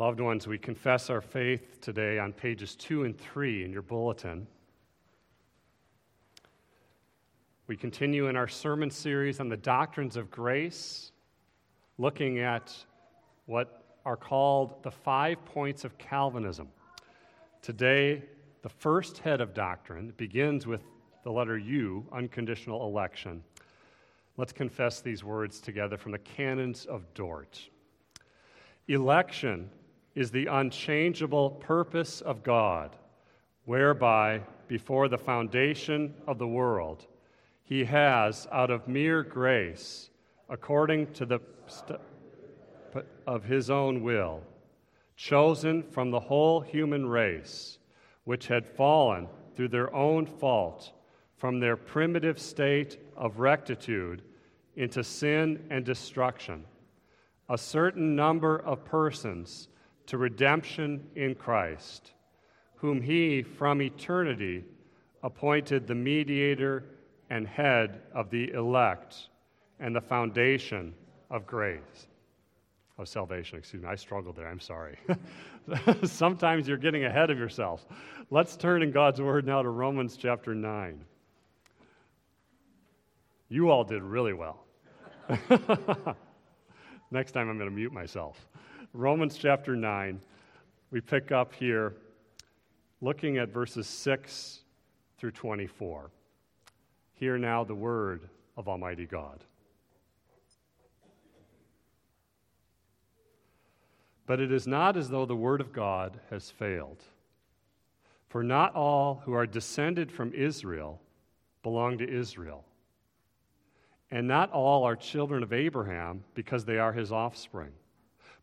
Loved ones, we confess our faith today on pages two and three in your bulletin. We continue in our sermon series on the doctrines of grace, looking at what are called the five points of Calvinism. Today, the first head of doctrine begins with the letter U, unconditional election. Let's confess these words together from the Canons of Dort. Election is the unchangeable purpose of God, whereby, before the foundation of the world, He has, out of mere grace, according to the st- of His own will, chosen from the whole human race, which had fallen through their own fault from their primitive state of rectitude into sin and destruction, a certain number of persons to redemption in Christ, whom he from eternity appointed the mediator and head of the elect and the foundation of grace. Of salvation, excuse me. I struggled there. I'm sorry. Sometimes you're getting ahead of yourself. Let's turn in God's Word now to Romans chapter 9. You all did really well. Next time I'm going to mute myself. Romans chapter 9, we pick up here looking at verses 6 through 24. Hear now the word of Almighty God. But it is not as though the word of God has failed. For not all who are descended from Israel belong to Israel. And not all are children of Abraham because they are his offspring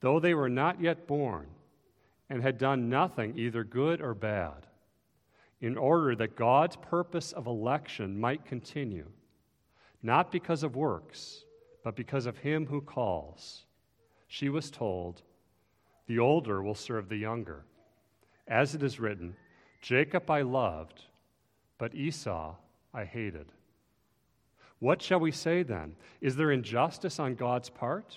though they were not yet born and had done nothing, either good or bad, in order that God's purpose of election might continue, not because of works, but because of him who calls. She was told, The older will serve the younger. As it is written, Jacob I loved, but Esau I hated. What shall we say then? Is there injustice on God's part?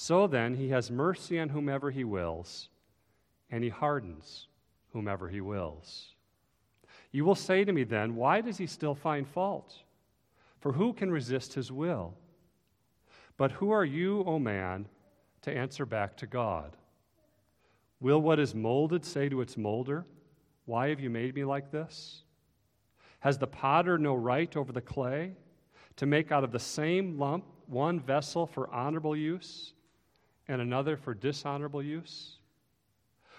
So then, he has mercy on whomever he wills and he hardens whomever he wills. You will say to me then, Why does he still find fault? For who can resist his will? But who are you, O man, to answer back to God? Will what is molded say to its molder, Why have you made me like this? Has the potter no right over the clay to make out of the same lump one vessel for honorable use and another for dishonorable use?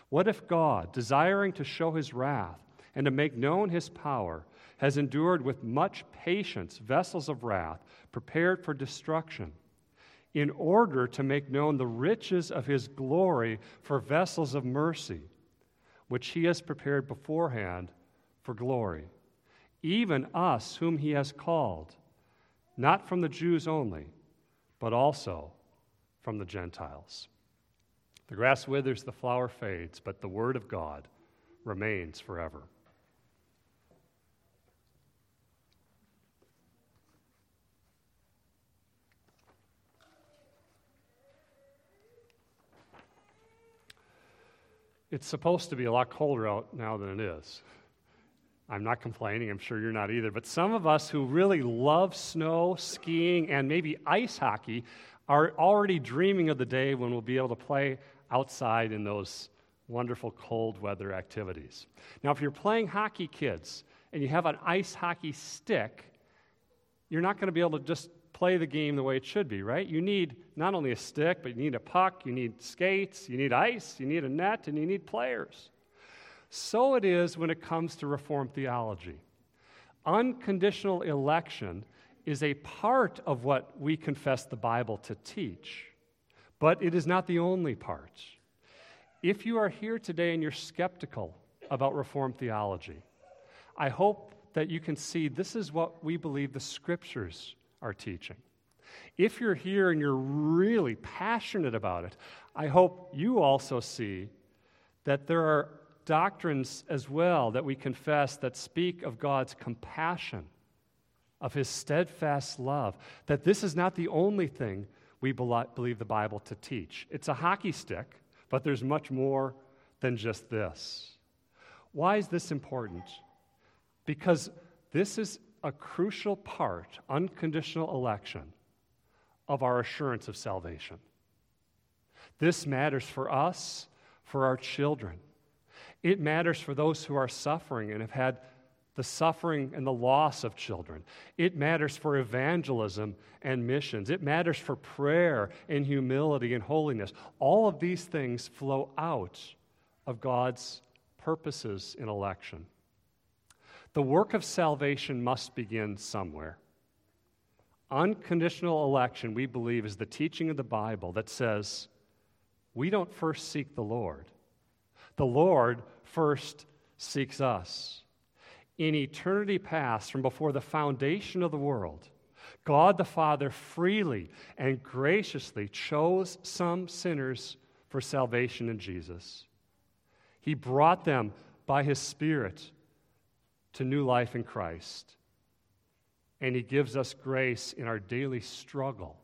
What if God, desiring to show his wrath and to make known his power, has endured with much patience vessels of wrath prepared for destruction, in order to make known the riches of his glory for vessels of mercy, which he has prepared beforehand for glory? Even us, whom he has called, not from the Jews only, but also from the Gentiles. The grass withers, the flower fades, but the word of God remains forever. It's supposed to be a lot colder out now than it is. I'm not complaining, I'm sure you're not either. But some of us who really love snow, skiing, and maybe ice hockey are already dreaming of the day when we'll be able to play outside in those wonderful cold weather activities. Now, if you're playing hockey, kids, and you have an ice hockey stick, you're not going to be able to just play the game the way it should be, right? You need not only a stick, but you need a puck, you need skates, you need ice, you need a net, and you need players. So it is when it comes to Reformed theology. Unconditional election is a part of what we confess the Bible to teach, but it is not the only part. If you are here today and you're skeptical about Reformed theology, I hope that you can see this is what we believe the Scriptures are teaching. If you're here and you're really passionate about it, I hope you also see that there are doctrines as well that we confess that speak of God's compassion, of his steadfast love, that this is not the only thing we believe the Bible to teach. It's a hockey stick, but there's much more than just this. Why is this important? Because this is a crucial part, unconditional election, of our assurance of salvation. This matters for us, for our children. It matters for those who are suffering and have had the suffering and the loss of children. It matters for evangelism and missions. It matters for prayer and humility and holiness. All of these things flow out of God's purposes in election. The work of salvation must begin somewhere. Unconditional election, we believe, is the teaching of the Bible that says we don't first seek the Lord, the Lord first seeks us. In eternity past, from before the foundation of the world, God the Father freely and graciously chose some sinners for salvation in Jesus. He brought them by His Spirit to new life in Christ. And He gives us grace in our daily struggle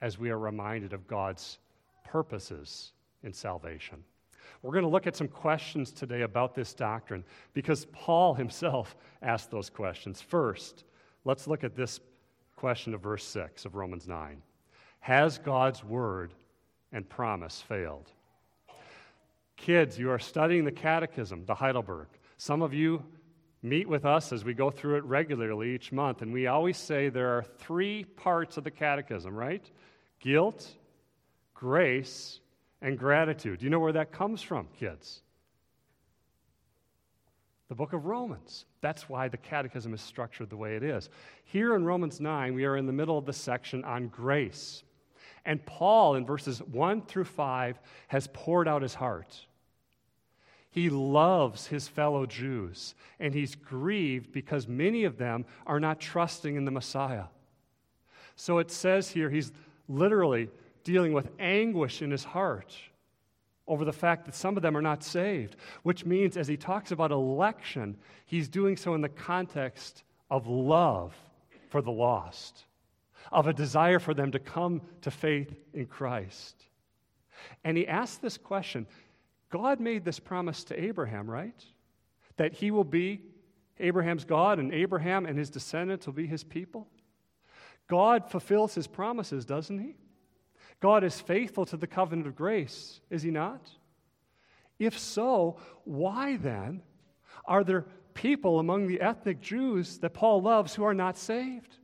as we are reminded of God's purposes in salvation. We're going to look at some questions today about this doctrine because Paul himself asked those questions. First, let's look at this question of verse 6 of Romans 9 Has God's word and promise failed? Kids, you are studying the Catechism, the Heidelberg. Some of you meet with us as we go through it regularly each month, and we always say there are three parts of the catechism, right? Guilt, grace, and gratitude. Do you know where that comes from, kids? The book of Romans. That's why the catechism is structured the way it is. Here in Romans 9, we are in the middle of the section on grace. And Paul, in verses 1 through 5, has poured out his heart. He loves his fellow Jews, and he's grieved because many of them are not trusting in the Messiah. So it says here, he's literally dealing with anguish in his heart over the fact that some of them are not saved, which means as he talks about election, he's doing so in the context of love for the lost, of a desire for them to come to faith in Christ. And he asks this question God made this promise to Abraham, right? That he will be Abraham's God and Abraham and his descendants will be his people. God fulfills his promises, doesn't he? God is faithful to the covenant of grace, is he not? If so, why then are there people among the ethnic Jews that Paul loves who are not saved?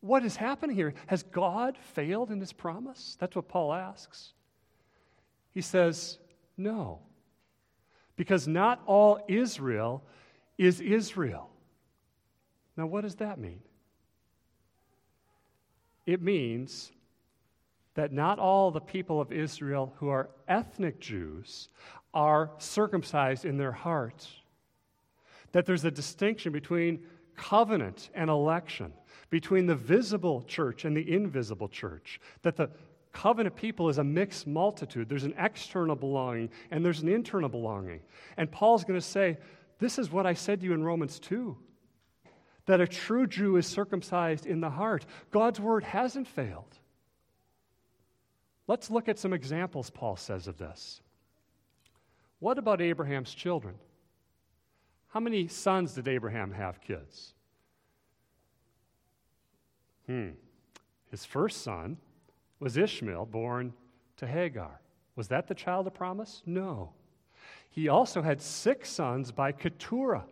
What is happening here? Has God failed in his promise? That's what Paul asks. He says, No. Because not all Israel is Israel. Now, what does that mean? It means that not all the people of Israel who are ethnic Jews are circumcised in their hearts. That there's a distinction between covenant and election, between the visible church and the invisible church. That the covenant people is a mixed multitude. There's an external belonging and there's an internal belonging. And Paul's going to say, This is what I said to you in Romans 2 that a true Jew is circumcised in the heart. God's word hasn't failed. Let's look at some examples Paul says of this. What about Abraham's children? How many sons did Abraham have, kids? Hmm. His first son was Ishmael, born to Hagar. Was that the child of promise? No. He also had six sons by Keturah.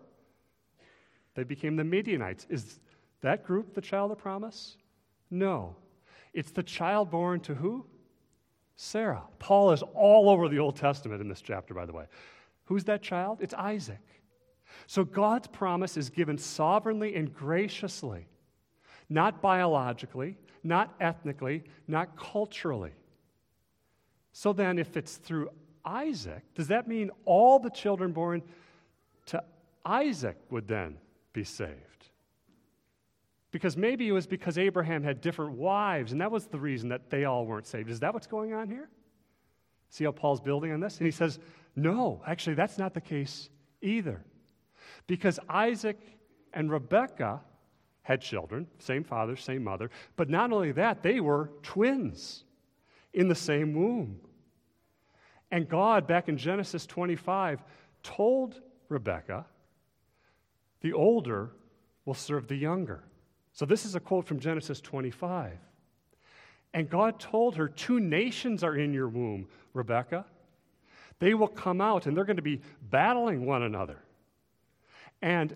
They became the Midianites. Is that group the child of promise? No. It's the child born to who? Sarah. Paul is all over the Old Testament in this chapter, by the way. Who's that child? It's Isaac. So God's promise is given sovereignly and graciously, not biologically, not ethnically, not culturally. So then, if it's through Isaac, does that mean all the children born to Isaac would then be saved? Because maybe it was because Abraham had different wives, and that was the reason that they all weren't saved. Is that what's going on here? See how Paul's building on this? And he says, no, actually, that's not the case either. Because Isaac and Rebekah had children, same father, same mother, but not only that, they were twins in the same womb. And God, back in Genesis 25, told Rebekah, the older will serve the younger. So this is a quote from Genesis 25. And God told her, Two nations are in your womb, Rebecca. They will come out and they're going to be battling one another. And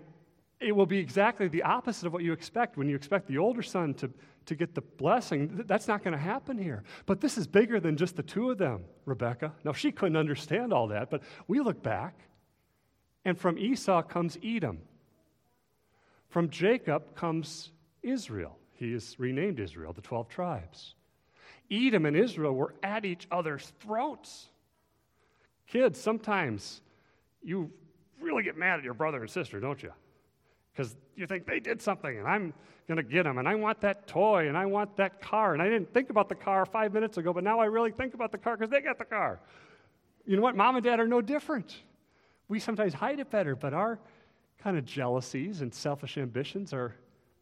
it will be exactly the opposite of what you expect. When you expect the older son to, to get the blessing, that's not going to happen here. But this is bigger than just the two of them, Rebecca. Now, she couldn't understand all that, but we look back, and from Esau comes Edom. From Jacob comes Israel. He is renamed Israel, the 12 tribes. Edom and Israel were at each other's throats. Kids, sometimes you really get mad at your brother and sister, don't you? Because you think they did something and I'm going to get them and I want that toy and I want that car. And I didn't think about the car five minutes ago, but now I really think about the car because they got the car. You know what? Mom and dad are no different. We sometimes hide it better, but our kind of jealousies and selfish ambitions are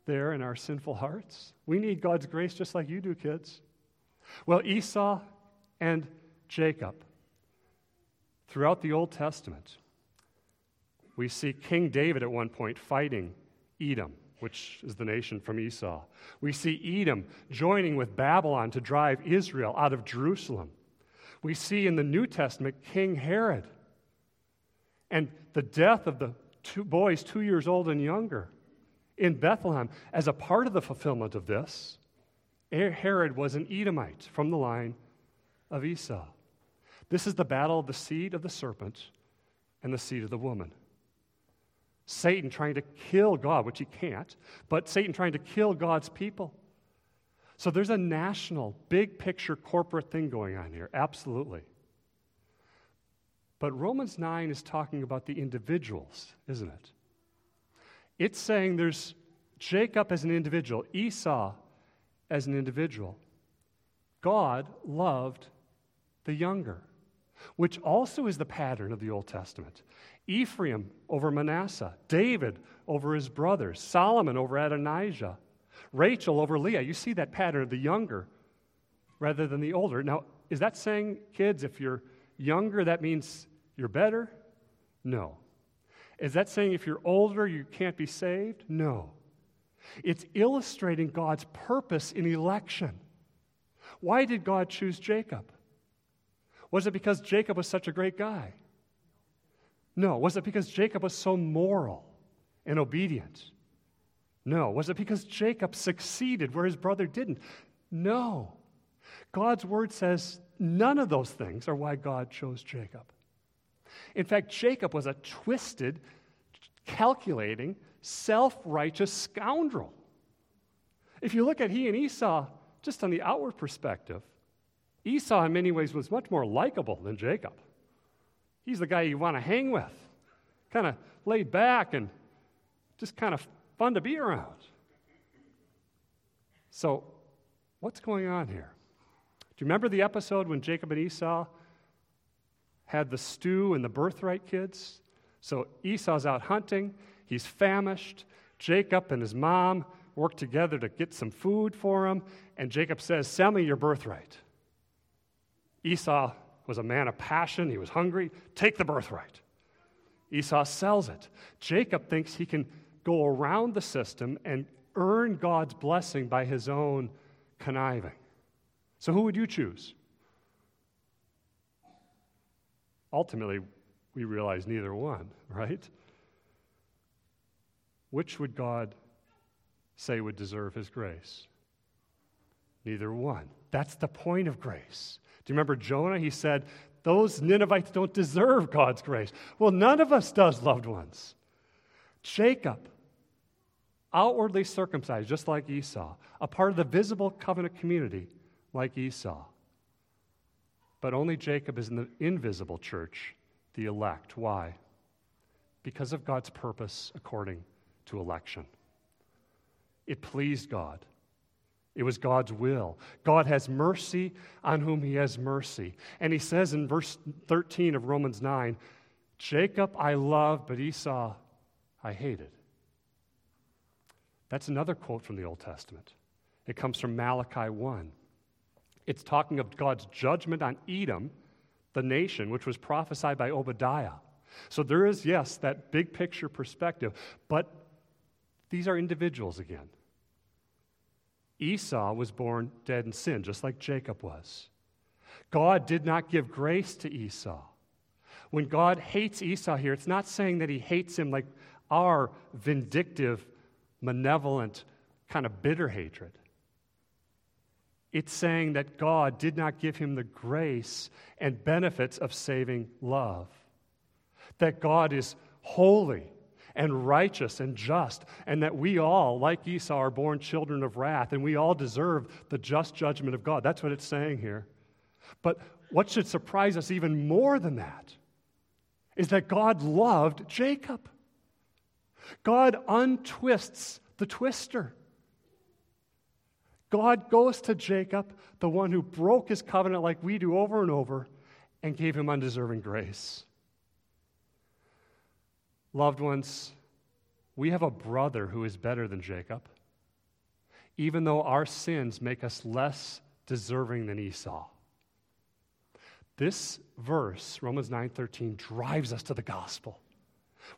there in our sinful hearts. We need God's grace just like you do, kids. Well, Esau and Jacob, throughout the Old Testament, we see King David at one point fighting Edom, which is the nation from Esau. We see Edom joining with Babylon to drive Israel out of Jerusalem. We see in the New Testament King Herod and the death of the two boys two years old and younger in Bethlehem. As a part of the fulfillment of this, Herod was an Edomite from the line of Esau. This is the battle of the seed of the serpent and the seed of the woman. Satan trying to kill God, which he can't, but Satan trying to kill God's people. So there's a national, big picture corporate thing going on here, absolutely. But Romans 9 is talking about the individuals, isn't it? It's saying there's Jacob as an individual, Esau as an individual. God loved the younger, which also is the pattern of the Old Testament. Ephraim over Manasseh, David over his brothers, Solomon over Adonijah, Rachel over Leah. You see that pattern of the younger rather than the older. Now, is that saying, kids, if you're younger, that means you're better? No. Is that saying if you're older, you can't be saved? No. It's illustrating God's purpose in election. Why did God choose Jacob? Was it because Jacob was such a great guy? No. Was it because Jacob was so moral and obedient? No. Was it because Jacob succeeded where his brother didn't? No. God's word says none of those things are why God chose Jacob. In fact, Jacob was a twisted, calculating, self righteous scoundrel. If you look at he and Esau, just on the outward perspective, Esau in many ways was much more likable than Jacob. He's the guy you want to hang with, kind of laid back and just kind of fun to be around. So, what's going on here? Do you remember the episode when Jacob and Esau had the stew and the birthright kids? So, Esau's out hunting, he's famished. Jacob and his mom work together to get some food for him, and Jacob says, Sell me your birthright. Esau was a man of passion. He was hungry. Take the birthright. Esau sells it. Jacob thinks he can go around the system and earn God's blessing by his own conniving. So, who would you choose? Ultimately, we realize neither one, right? Which would God say would deserve his grace? Neither one. That's the point of grace. Do you remember Jonah? He said, Those Ninevites don't deserve God's grace. Well, none of us does, loved ones. Jacob, outwardly circumcised, just like Esau, a part of the visible covenant community, like Esau. But only Jacob is in the invisible church, the elect. Why? Because of God's purpose according to election. It pleased God. It was God's will. God has mercy on whom he has mercy. And he says in verse 13 of Romans 9 Jacob I loved, but Esau I hated. That's another quote from the Old Testament. It comes from Malachi 1. It's talking of God's judgment on Edom, the nation, which was prophesied by Obadiah. So there is, yes, that big picture perspective, but these are individuals again. Esau was born dead in sin, just like Jacob was. God did not give grace to Esau. When God hates Esau here, it's not saying that he hates him like our vindictive, malevolent, kind of bitter hatred. It's saying that God did not give him the grace and benefits of saving love. That God is holy and righteous and just, and that we all, like Esau, are born children of wrath, and we all deserve the just judgment of God. That's what it's saying here. But what should surprise us even more than that is that God loved Jacob. God untwists the twister. God goes to Jacob, the one who broke his covenant like we do over and over, and gave him undeserving grace. Loved ones, we have a brother who is better than Jacob, even though our sins make us less deserving than Esau. This verse, Romans 9:13, drives us to the gospel.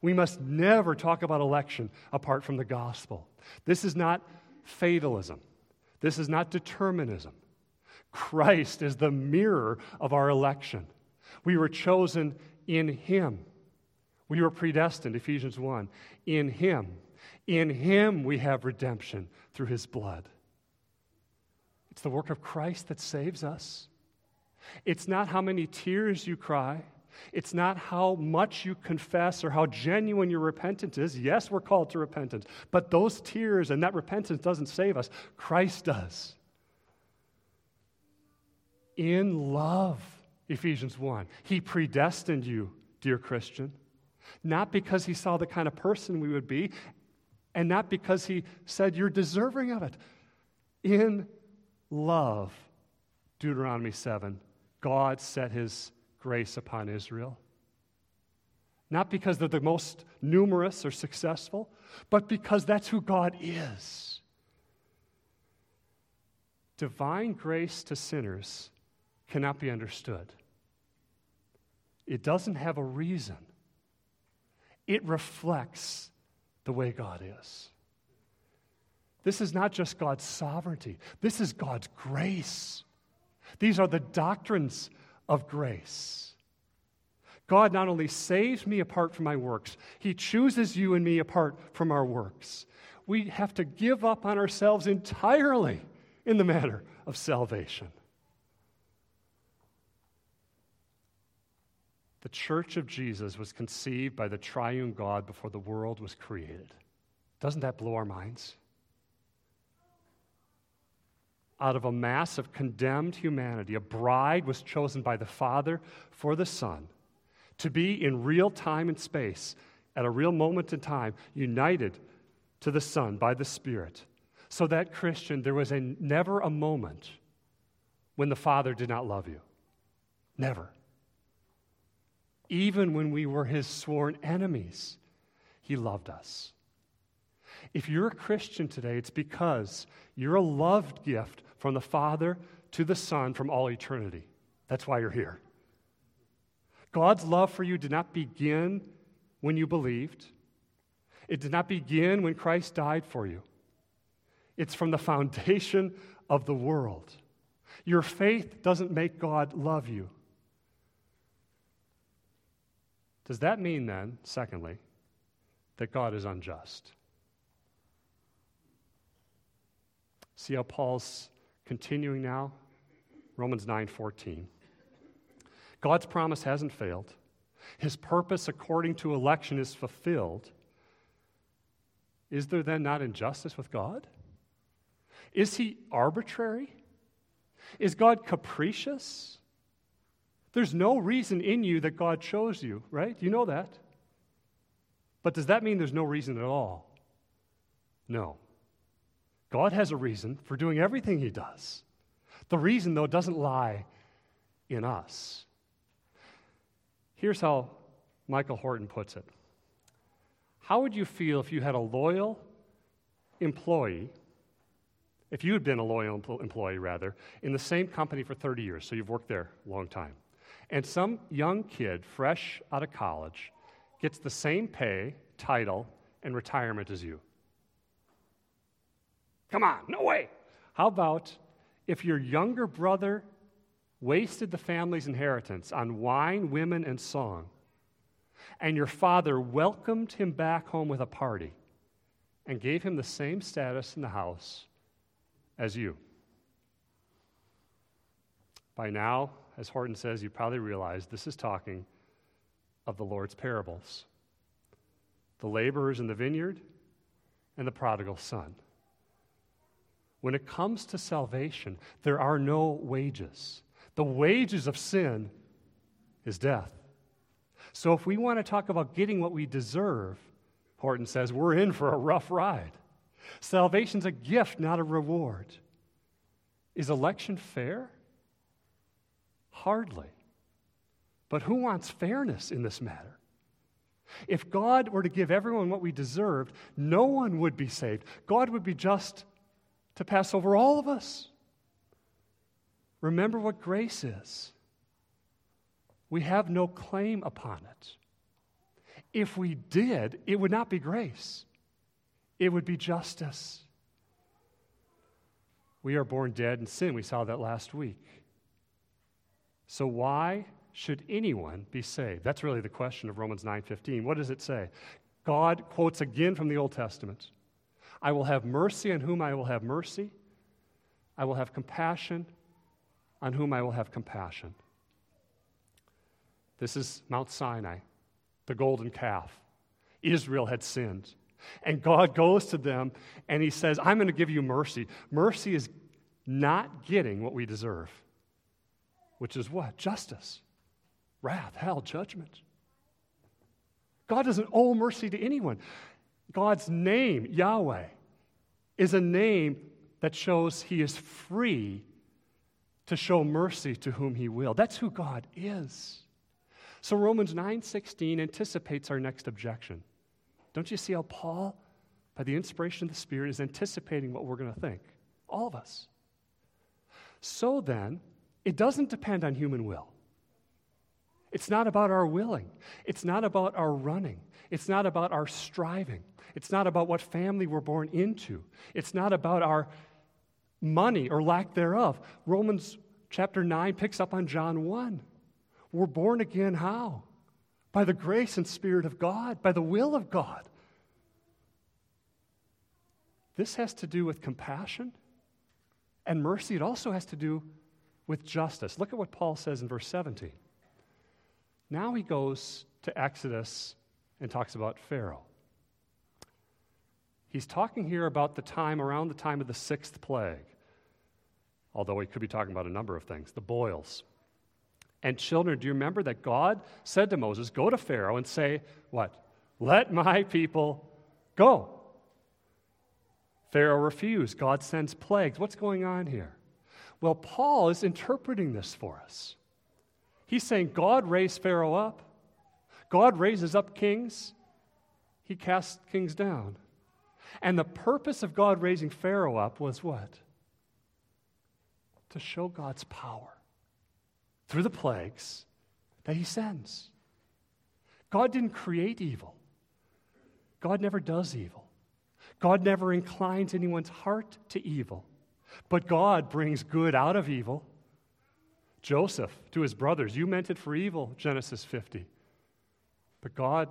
We must never talk about election apart from the gospel. This is not fatalism. This is not determinism. Christ is the mirror of our election. We were chosen in Him. We were predestined, Ephesians 1. In Him. In Him we have redemption through His blood. It's the work of Christ that saves us. It's not how many tears you cry. It's not how much you confess or how genuine your repentance is. Yes, we're called to repentance, but those tears and that repentance doesn't save us. Christ does. In love, Ephesians 1, He predestined you, dear Christian, not because He saw the kind of person we would be, and not because He said you're deserving of it. In love, Deuteronomy 7, God set His grace upon Israel. Not because they're the most numerous or successful, but because that's who God is. Divine grace to sinners cannot be understood. It doesn't have a reason, it reflects the way God is. This is not just God's sovereignty, this is God's grace. These are the doctrines of grace. God not only saves me apart from my works, He chooses you and me apart from our works. We have to give up on ourselves entirely in the matter of salvation. The church of Jesus was conceived by the triune God before the world was created. Doesn't that blow our minds? Out of a mass of condemned humanity, a bride was chosen by the Father for the Son to be in real time and space, at a real moment in time, united to the Son by the Spirit. So that, Christian, there was a, never a moment when the Father did not love you. Never. Even when we were his sworn enemies, he loved us. If you're a Christian today, it's because you're a loved gift from the Father to the Son from all eternity. That's why you're here. God's love for you did not begin when you believed, it did not begin when Christ died for you. It's from the foundation of the world. Your faith doesn't make God love you. Does that mean then, secondly, that God is unjust? See how Paul's continuing now? Romans 9:14. God's promise hasn't failed. His purpose according to election is fulfilled. Is there then not injustice with God? Is he arbitrary? Is God capricious? There's no reason in you that God chose you, right? You know that. But does that mean there's no reason at all? No. God has a reason for doing everything he does. The reason, though, doesn't lie in us. Here's how Michael Horton puts it How would you feel if you had a loyal employee, if you had been a loyal employee, rather, in the same company for 30 years, so you've worked there a long time, and some young kid, fresh out of college, gets the same pay, title, and retirement as you? Come on, no way. How about if your younger brother wasted the family's inheritance on wine, women, and song, and your father welcomed him back home with a party and gave him the same status in the house as you. By now, as Horton says, you probably realize this is talking of the Lord's parables the laborers in the vineyard and the prodigal son. When it comes to salvation, there are no wages. The wages of sin is death. So if we want to talk about getting what we deserve, Horton says, we're in for a rough ride. Salvation's a gift, not a reward. Is election fair? Hardly. But who wants fairness in this matter? If God were to give everyone what we deserved, no one would be saved. God would be just to pass over all of us. Remember what grace is. We have no claim upon it. If we did, it would not be grace, it would be justice. We are born dead in sin. We saw that last week. So why should anyone be saved? That's really the question of Romans 9:15. What does it say? God quotes again from the Old Testament. I will have mercy on whom I will have mercy. I will have compassion on whom I will have compassion. This is Mount Sinai, the golden calf. Israel had sinned. And God goes to them and he says, I'm going to give you mercy. Mercy is not getting what we deserve, which is what? Justice, wrath, hell, judgment. God doesn't owe mercy to anyone. God's name, Yahweh, is a name that shows he is free to show mercy to whom he will. That's who God is. So Romans 9:16 anticipates our next objection. Don't you see how Paul by the inspiration of the Spirit is anticipating what we're going to think? All of us. So then, it doesn't depend on human will. It's not about our willing. It's not about our running. It's not about our striving. It's not about what family we're born into. It's not about our money or lack thereof. Romans chapter 9 picks up on John 1. We're born again how? By the grace and Spirit of God, by the will of God. This has to do with compassion and mercy. It also has to do with justice. Look at what Paul says in verse 17. Now he goes to Exodus and talks about Pharaoh. He's talking here about the time around the time of the sixth plague, although he could be talking about a number of things the boils. And children, do you remember that God said to Moses, Go to Pharaoh and say, What? Let my people go. Pharaoh refused. God sends plagues. What's going on here? Well, Paul is interpreting this for us. He's saying God raised Pharaoh up, God raises up kings, he casts kings down. And the purpose of God raising Pharaoh up was what? To show God's power through the plagues that he sends. God didn't create evil, God never does evil. God never inclines anyone's heart to evil, but God brings good out of evil. Joseph to his brothers, You meant it for evil, Genesis 50. But God,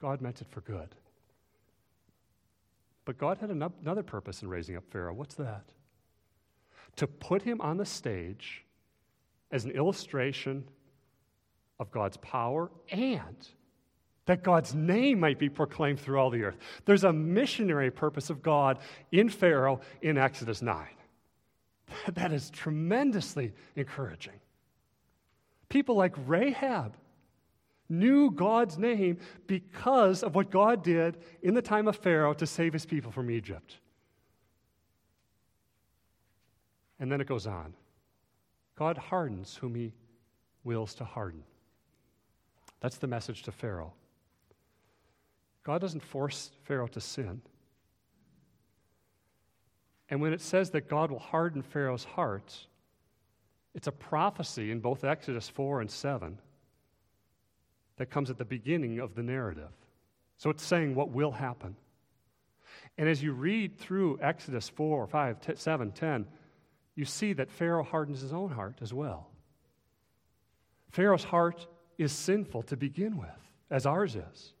God meant it for good. But God had another purpose in raising up Pharaoh. What's that? To put him on the stage as an illustration of God's power and that God's name might be proclaimed through all the earth. There's a missionary purpose of God in Pharaoh in Exodus 9. That is tremendously encouraging. People like Rahab knew God's name because of what God did in the time of Pharaoh to save his people from Egypt. And then it goes on God hardens whom he wills to harden. That's the message to Pharaoh. God doesn't force Pharaoh to sin. And when it says that God will harden Pharaoh's heart, it's a prophecy in both Exodus 4 and 7 that comes at the beginning of the narrative. So it's saying what will happen. And as you read through Exodus 4, 5, 7, 10, you see that Pharaoh hardens his own heart as well. Pharaoh's heart is sinful to begin with, as ours is.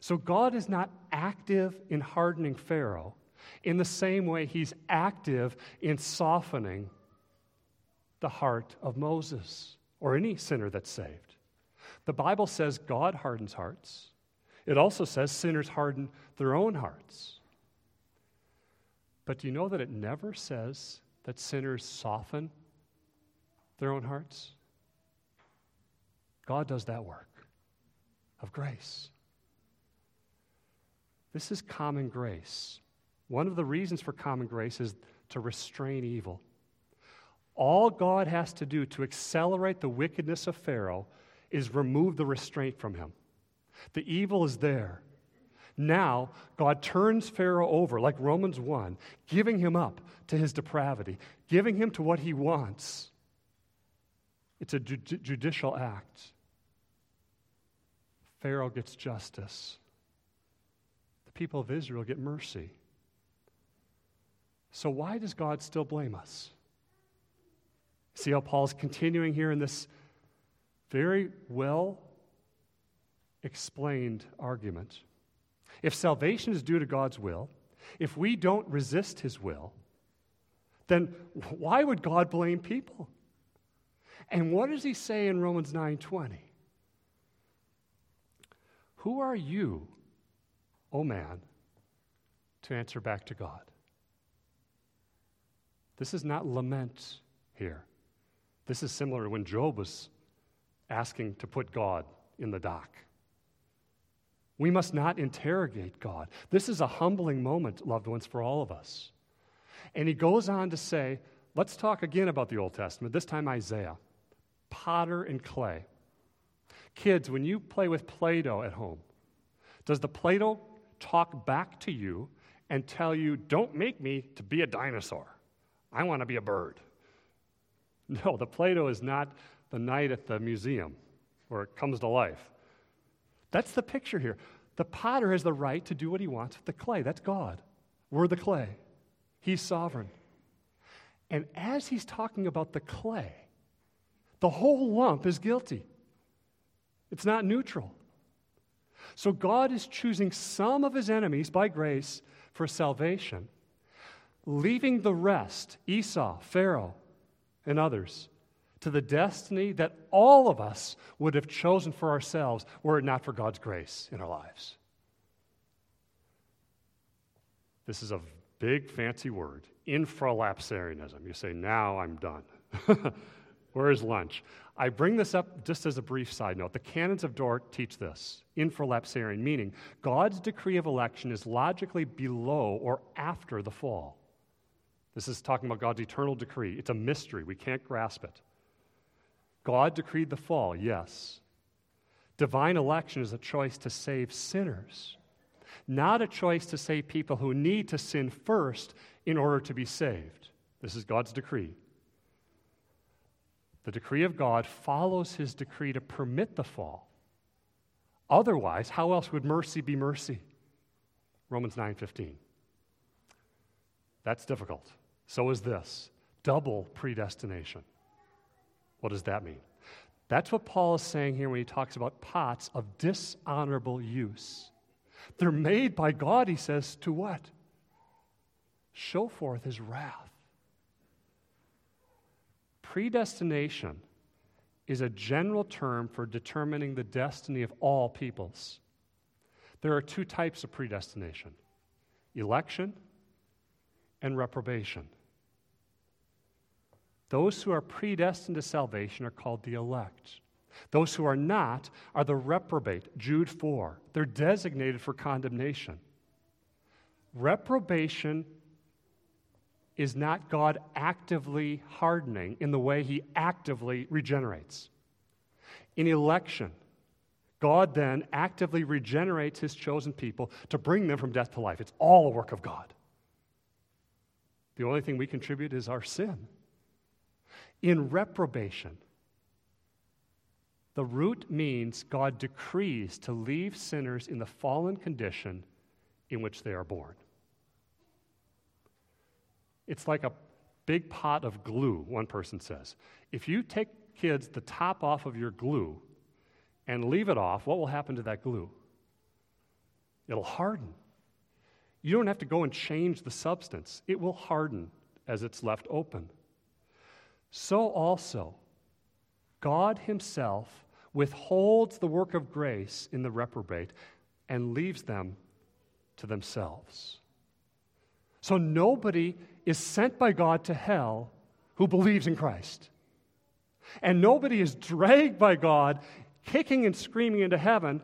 So God is not active in hardening Pharaoh in the same way he's active in softening the heart of Moses or any sinner that's saved. The Bible says God hardens hearts. It also says sinners harden their own hearts. But do you know that it never says that sinners soften their own hearts? God does that work of grace. This is common grace. One of the reasons for common grace is to restrain evil. All God has to do to accelerate the wickedness of Pharaoh is remove the restraint from him. The evil is there. Now, God turns Pharaoh over, like Romans 1, giving him up to his depravity, giving him to what he wants. It's a ju- judicial act. Pharaoh gets justice the people of Israel get mercy. So, why does God still blame us? See how Paul's continuing here in this very well explained argument. If salvation is due to God's will, if we don't resist his will, then why would God blame people? And what does he say in Romans 9:20? Who are you O man, to answer back to God. This is not lament here. This is similar to when Job was asking to put God in the dock. We must not interrogate God. This is a humbling moment, loved ones, for all of us. And he goes on to say, let's talk again about the Old Testament, this time Isaiah, potter and clay. Kids, when you play with Play Doh at home, does the Play Doh talk back to you and tell you, don't make me to be a dinosaur. I want to be a bird. No, the Play Doh is not the night at the museum where it comes to life. That's the picture here. The potter has the right to do what he wants with the clay. That's God. We're the clay, He's sovereign. And as he's talking about the clay, the whole lump is guilty. It's not neutral. So God is choosing some of his enemies by grace for salvation, leaving the rest, Esau, Pharaoh, and others, to the destiny that all of us would have chosen for ourselves were it not for God's grace in our lives. This is a big fancy word, infralapsarianism. You say, now I'm done. Where is lunch? I bring this up just as a brief side note. The canons of Dort teach this infralapsarian, meaning God's decree of election is logically below or after the fall. This is talking about God's eternal decree. It's a mystery, we can't grasp it. God decreed the fall, yes. Divine election is a choice to save sinners, not a choice to save people who need to sin first in order to be saved. This is God's decree. The decree of God follows his decree to permit the fall. Otherwise, how else would mercy be mercy? Romans 9:15. That's difficult. So is this. Double predestination. What does that mean? That's what Paul is saying here when he talks about pots of dishonorable use. They're made by God, he says, to what? Show forth his wrath. Predestination is a general term for determining the destiny of all peoples. There are two types of predestination election and reprobation. Those who are predestined to salvation are called the elect. Those who are not are the reprobate, Jude 4. They're designated for condemnation. Reprobation is not God actively hardening in the way he actively regenerates. In election, God then actively regenerates his chosen people to bring them from death to life. It's all a work of God. The only thing we contribute is our sin. In reprobation, the root means God decrees to leave sinners in the fallen condition in which they are born. It's like a big pot of glue, one person says. If you take kids the top off of your glue and leave it off, what will happen to that glue? It'll harden. You don't have to go and change the substance, it will harden as it's left open. So also, God Himself withholds the work of grace in the reprobate and leaves them to themselves. So nobody is sent by God to hell who believes in Christ. And nobody is dragged by God kicking and screaming into heaven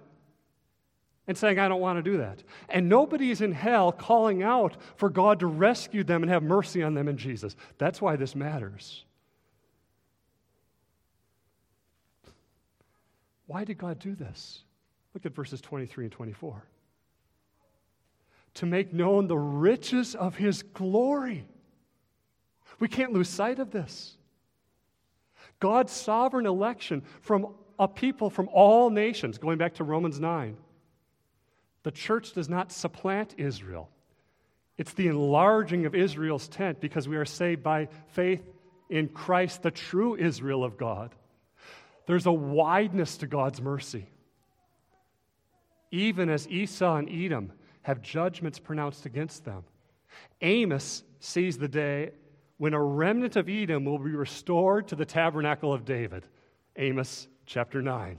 and saying, I don't want to do that. And nobody is in hell calling out for God to rescue them and have mercy on them in Jesus. That's why this matters. Why did God do this? Look at verses 23 and 24. To make known the riches of his glory. We can't lose sight of this. God's sovereign election from a people from all nations, going back to Romans 9. The church does not supplant Israel. It's the enlarging of Israel's tent because we are saved by faith in Christ, the true Israel of God. There's a wideness to God's mercy. Even as Esau and Edom have judgments pronounced against them, Amos sees the day when a remnant of Edom will be restored to the tabernacle of David. Amos chapter 9.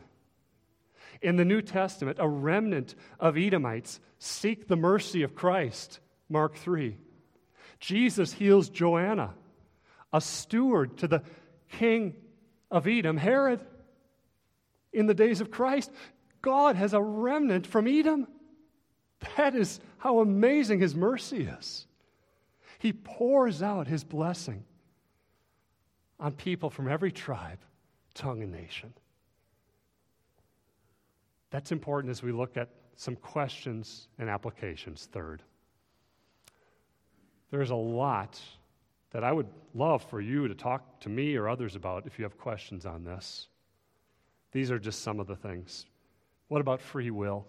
In the New Testament, a remnant of Edomites seek the mercy of Christ. Mark 3. Jesus heals Joanna, a steward to the king of Edom, Herod in the days of Christ. God has a remnant from Edom. That is how amazing his mercy is. He pours out his blessing on people from every tribe, tongue, and nation. That's important as we look at some questions and applications. Third, there's a lot that I would love for you to talk to me or others about if you have questions on this. These are just some of the things. What about free will?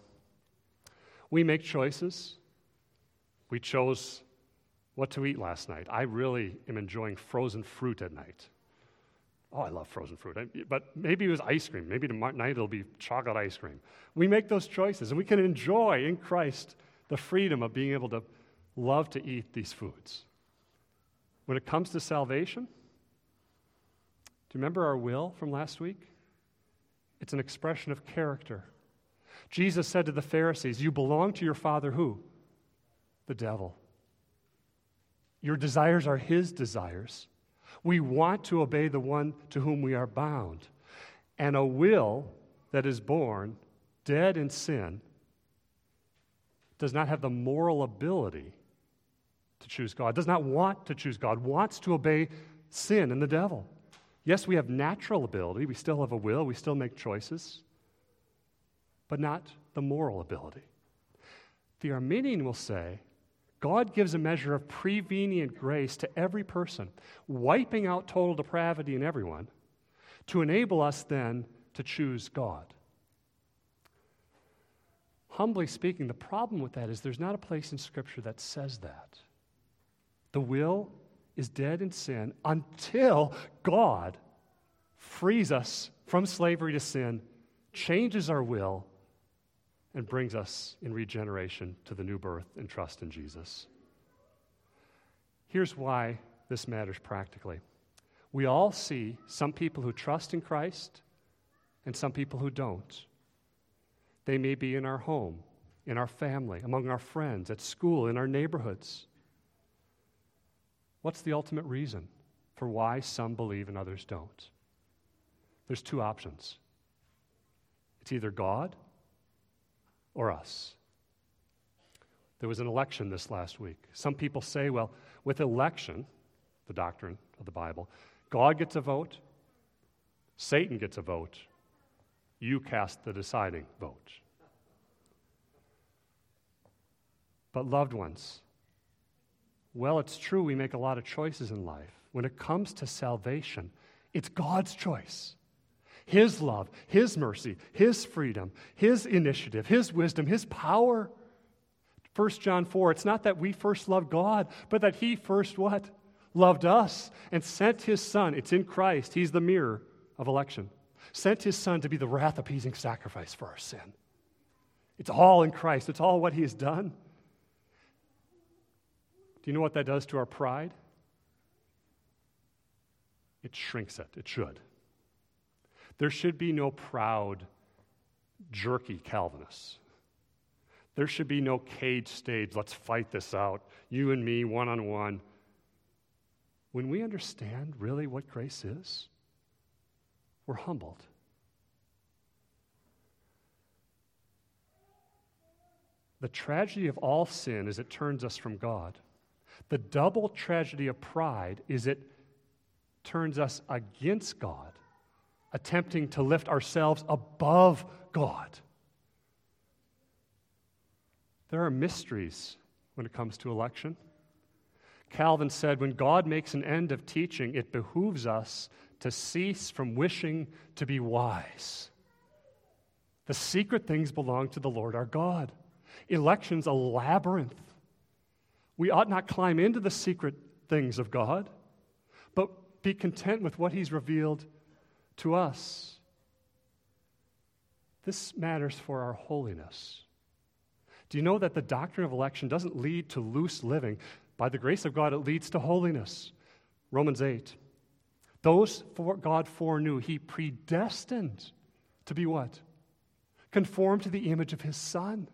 We make choices. We chose what to eat last night. I really am enjoying frozen fruit at night. Oh, I love frozen fruit. But maybe it was ice cream. Maybe tonight it'll be chocolate ice cream. We make those choices, and we can enjoy in Christ the freedom of being able to love to eat these foods. When it comes to salvation, do you remember our will from last week? It's an expression of character. Jesus said to the Pharisees, You belong to your father who? The devil. Your desires are his desires. We want to obey the one to whom we are bound. And a will that is born dead in sin does not have the moral ability to choose God, does not want to choose God, wants to obey sin and the devil. Yes, we have natural ability, we still have a will, we still make choices, but not the moral ability. The Arminian will say God gives a measure of prevenient grace to every person, wiping out total depravity in everyone, to enable us then to choose God. Humbly speaking, the problem with that is there's not a place in Scripture that says that. The will is dead in sin until God frees us from slavery to sin, changes our will, and brings us in regeneration to the new birth and trust in Jesus. Here's why this matters practically. We all see some people who trust in Christ and some people who don't. They may be in our home, in our family, among our friends, at school, in our neighborhoods. What's the ultimate reason for why some believe and others don't? There's two options it's either God or us. There was an election this last week. Some people say, well, with election, the doctrine of the Bible, God gets a vote, Satan gets a vote, you cast the deciding vote. But, loved ones, well, it's true we make a lot of choices in life. When it comes to salvation, it's God's choice. His love, His mercy, His freedom, His initiative, His wisdom, His power. 1 John 4, it's not that we first loved God, but that He first what? Loved us and sent His Son. It's in Christ. He's the mirror of election. Sent His Son to be the wrath appeasing sacrifice for our sin. It's all in Christ, it's all what He has done. Do you know what that does to our pride? It shrinks it. It should. There should be no proud, jerky Calvinists. There should be no cage stage, let's fight this out, you and me, one on one. When we understand really what grace is, we're humbled. The tragedy of all sin is it turns us from God. The double tragedy of pride is it turns us against God, attempting to lift ourselves above God. There are mysteries when it comes to election. Calvin said, When God makes an end of teaching, it behooves us to cease from wishing to be wise. The secret things belong to the Lord our God. Election's a labyrinth. We ought not climb into the secret things of God, but be content with what He's revealed to us. This matters for our holiness. Do you know that the doctrine of election doesn't lead to loose living? By the grace of God, it leads to holiness. Romans 8. Those for God foreknew, He predestined to be what? Conformed to the image of His Son.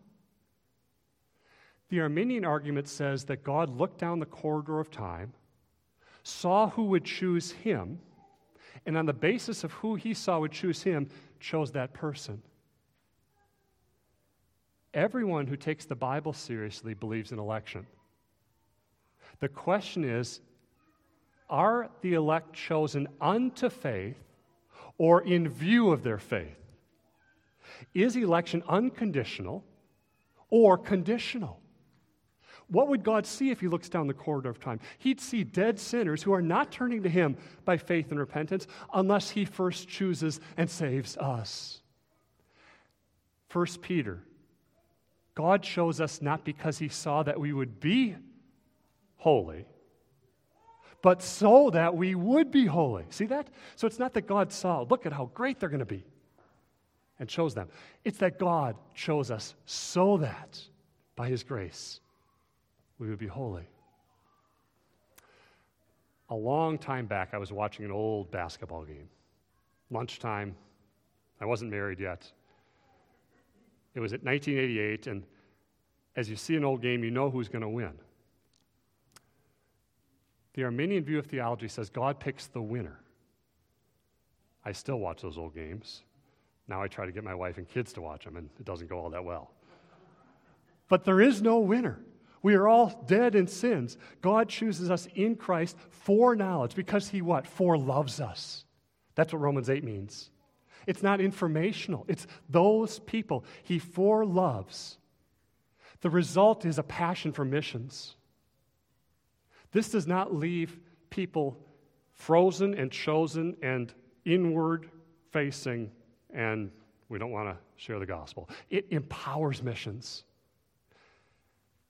The Arminian argument says that God looked down the corridor of time, saw who would choose him, and on the basis of who he saw would choose him, chose that person. Everyone who takes the Bible seriously believes in election. The question is are the elect chosen unto faith or in view of their faith? Is election unconditional or conditional? What would God see if He looks down the corridor of time? He'd see dead sinners who are not turning to Him by faith and repentance unless He first chooses and saves us. First Peter God chose us not because He saw that we would be holy, but so that we would be holy. See that? So it's not that God saw, look at how great they're going to be, and chose them. It's that God chose us so that, by His grace, we would be holy. A long time back, I was watching an old basketball game. Lunchtime. I wasn't married yet. It was at 1988, and as you see an old game, you know who's going to win. The Arminian view of theology says God picks the winner. I still watch those old games. Now I try to get my wife and kids to watch them, and it doesn't go all that well. But there is no winner. We are all dead in sins. God chooses us in Christ foreknowledge because he what? Foreloves us. That's what Romans 8 means. It's not informational. It's those people he foreloves. The result is a passion for missions. This does not leave people frozen and chosen and inward facing and we don't want to share the gospel. It empowers missions.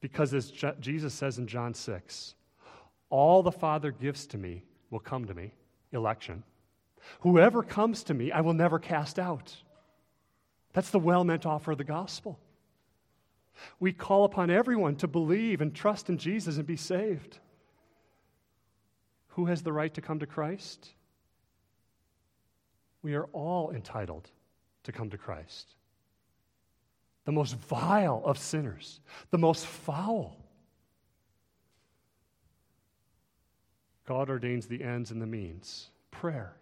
Because as Jesus says in John 6, all the Father gives to me will come to me, election. Whoever comes to me, I will never cast out. That's the well meant offer of the gospel. We call upon everyone to believe and trust in Jesus and be saved. Who has the right to come to Christ? We are all entitled to come to Christ. The most vile of sinners, the most foul. God ordains the ends and the means. Prayer.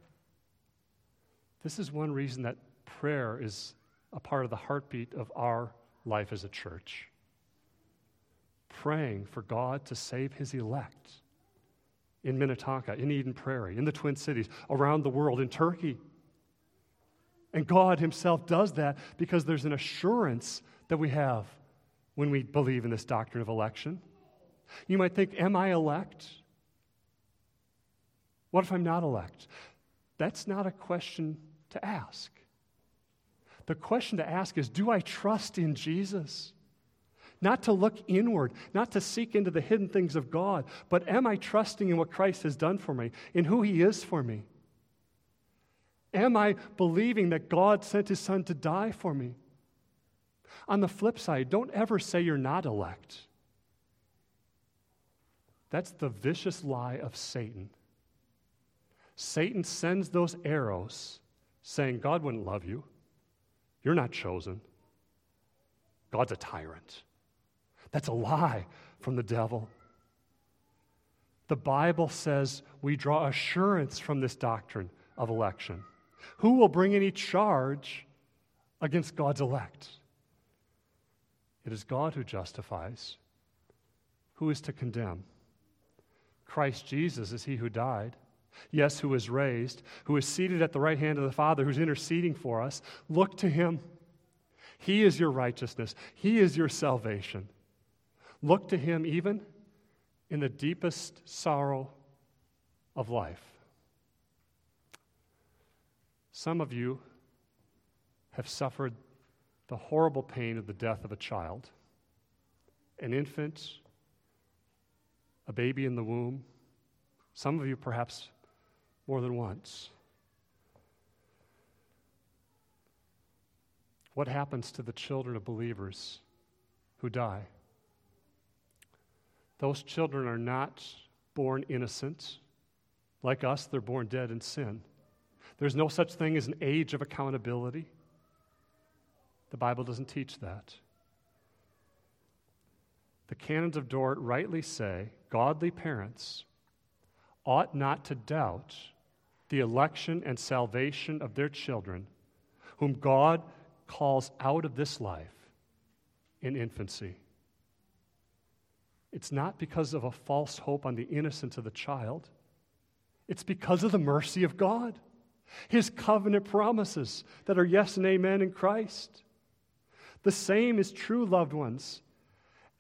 This is one reason that prayer is a part of the heartbeat of our life as a church. Praying for God to save his elect in Minnetonka, in Eden Prairie, in the Twin Cities, around the world, in Turkey. And God Himself does that because there's an assurance that we have when we believe in this doctrine of election. You might think, Am I elect? What if I'm not elect? That's not a question to ask. The question to ask is Do I trust in Jesus? Not to look inward, not to seek into the hidden things of God, but am I trusting in what Christ has done for me, in who He is for me? Am I believing that God sent His Son to die for me? On the flip side, don't ever say you're not elect. That's the vicious lie of Satan. Satan sends those arrows saying, God wouldn't love you. You're not chosen. God's a tyrant. That's a lie from the devil. The Bible says we draw assurance from this doctrine of election. Who will bring any charge against God's elect? It is God who justifies. Who is to condemn? Christ Jesus is he who died. Yes, who was raised, who is seated at the right hand of the Father, who's interceding for us. Look to him. He is your righteousness, He is your salvation. Look to Him even in the deepest sorrow of life. Some of you have suffered the horrible pain of the death of a child, an infant, a baby in the womb. Some of you, perhaps, more than once. What happens to the children of believers who die? Those children are not born innocent. Like us, they're born dead in sin. There's no such thing as an age of accountability. The Bible doesn't teach that. The canons of Dort rightly say godly parents ought not to doubt the election and salvation of their children, whom God calls out of this life in infancy. It's not because of a false hope on the innocence of the child, it's because of the mercy of God, His covenant promises that are yes and amen in Christ. The same is true, loved ones,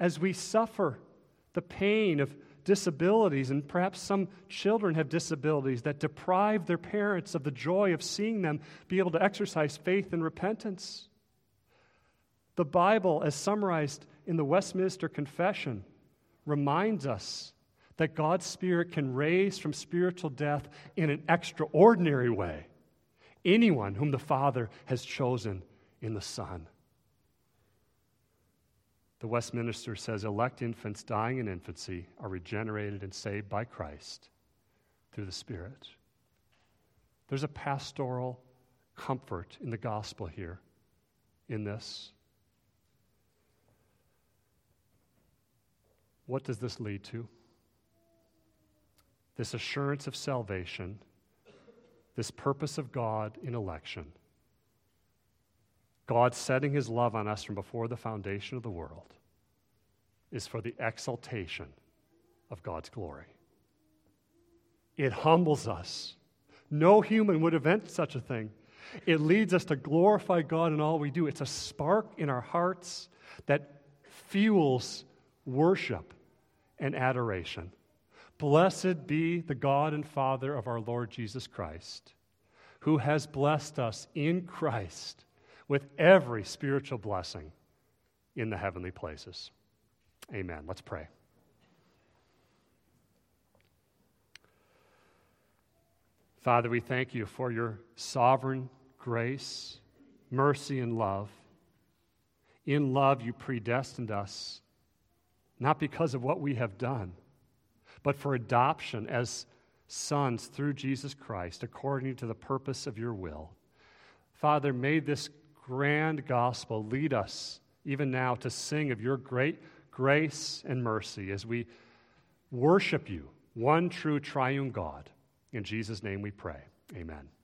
as we suffer the pain of disabilities, and perhaps some children have disabilities that deprive their parents of the joy of seeing them be able to exercise faith and repentance. The Bible, as summarized in the Westminster Confession, reminds us that God's Spirit can raise from spiritual death in an extraordinary way anyone whom the Father has chosen in the Son. The Westminster says elect infants dying in infancy are regenerated and saved by Christ through the Spirit. There's a pastoral comfort in the gospel here, in this. What does this lead to? This assurance of salvation, this purpose of God in election. God setting his love on us from before the foundation of the world is for the exaltation of God's glory. It humbles us. No human would invent such a thing. It leads us to glorify God in all we do. It's a spark in our hearts that fuels worship and adoration. Blessed be the God and Father of our Lord Jesus Christ, who has blessed us in Christ with every spiritual blessing in the heavenly places. Amen. Let's pray. Father, we thank you for your sovereign grace, mercy, and love. In love, you predestined us, not because of what we have done, but for adoption as sons through Jesus Christ, according to the purpose of your will. Father, may this grand gospel lead us even now to sing of your great grace and mercy as we worship you, one true triune God. In Jesus' name we pray. Amen.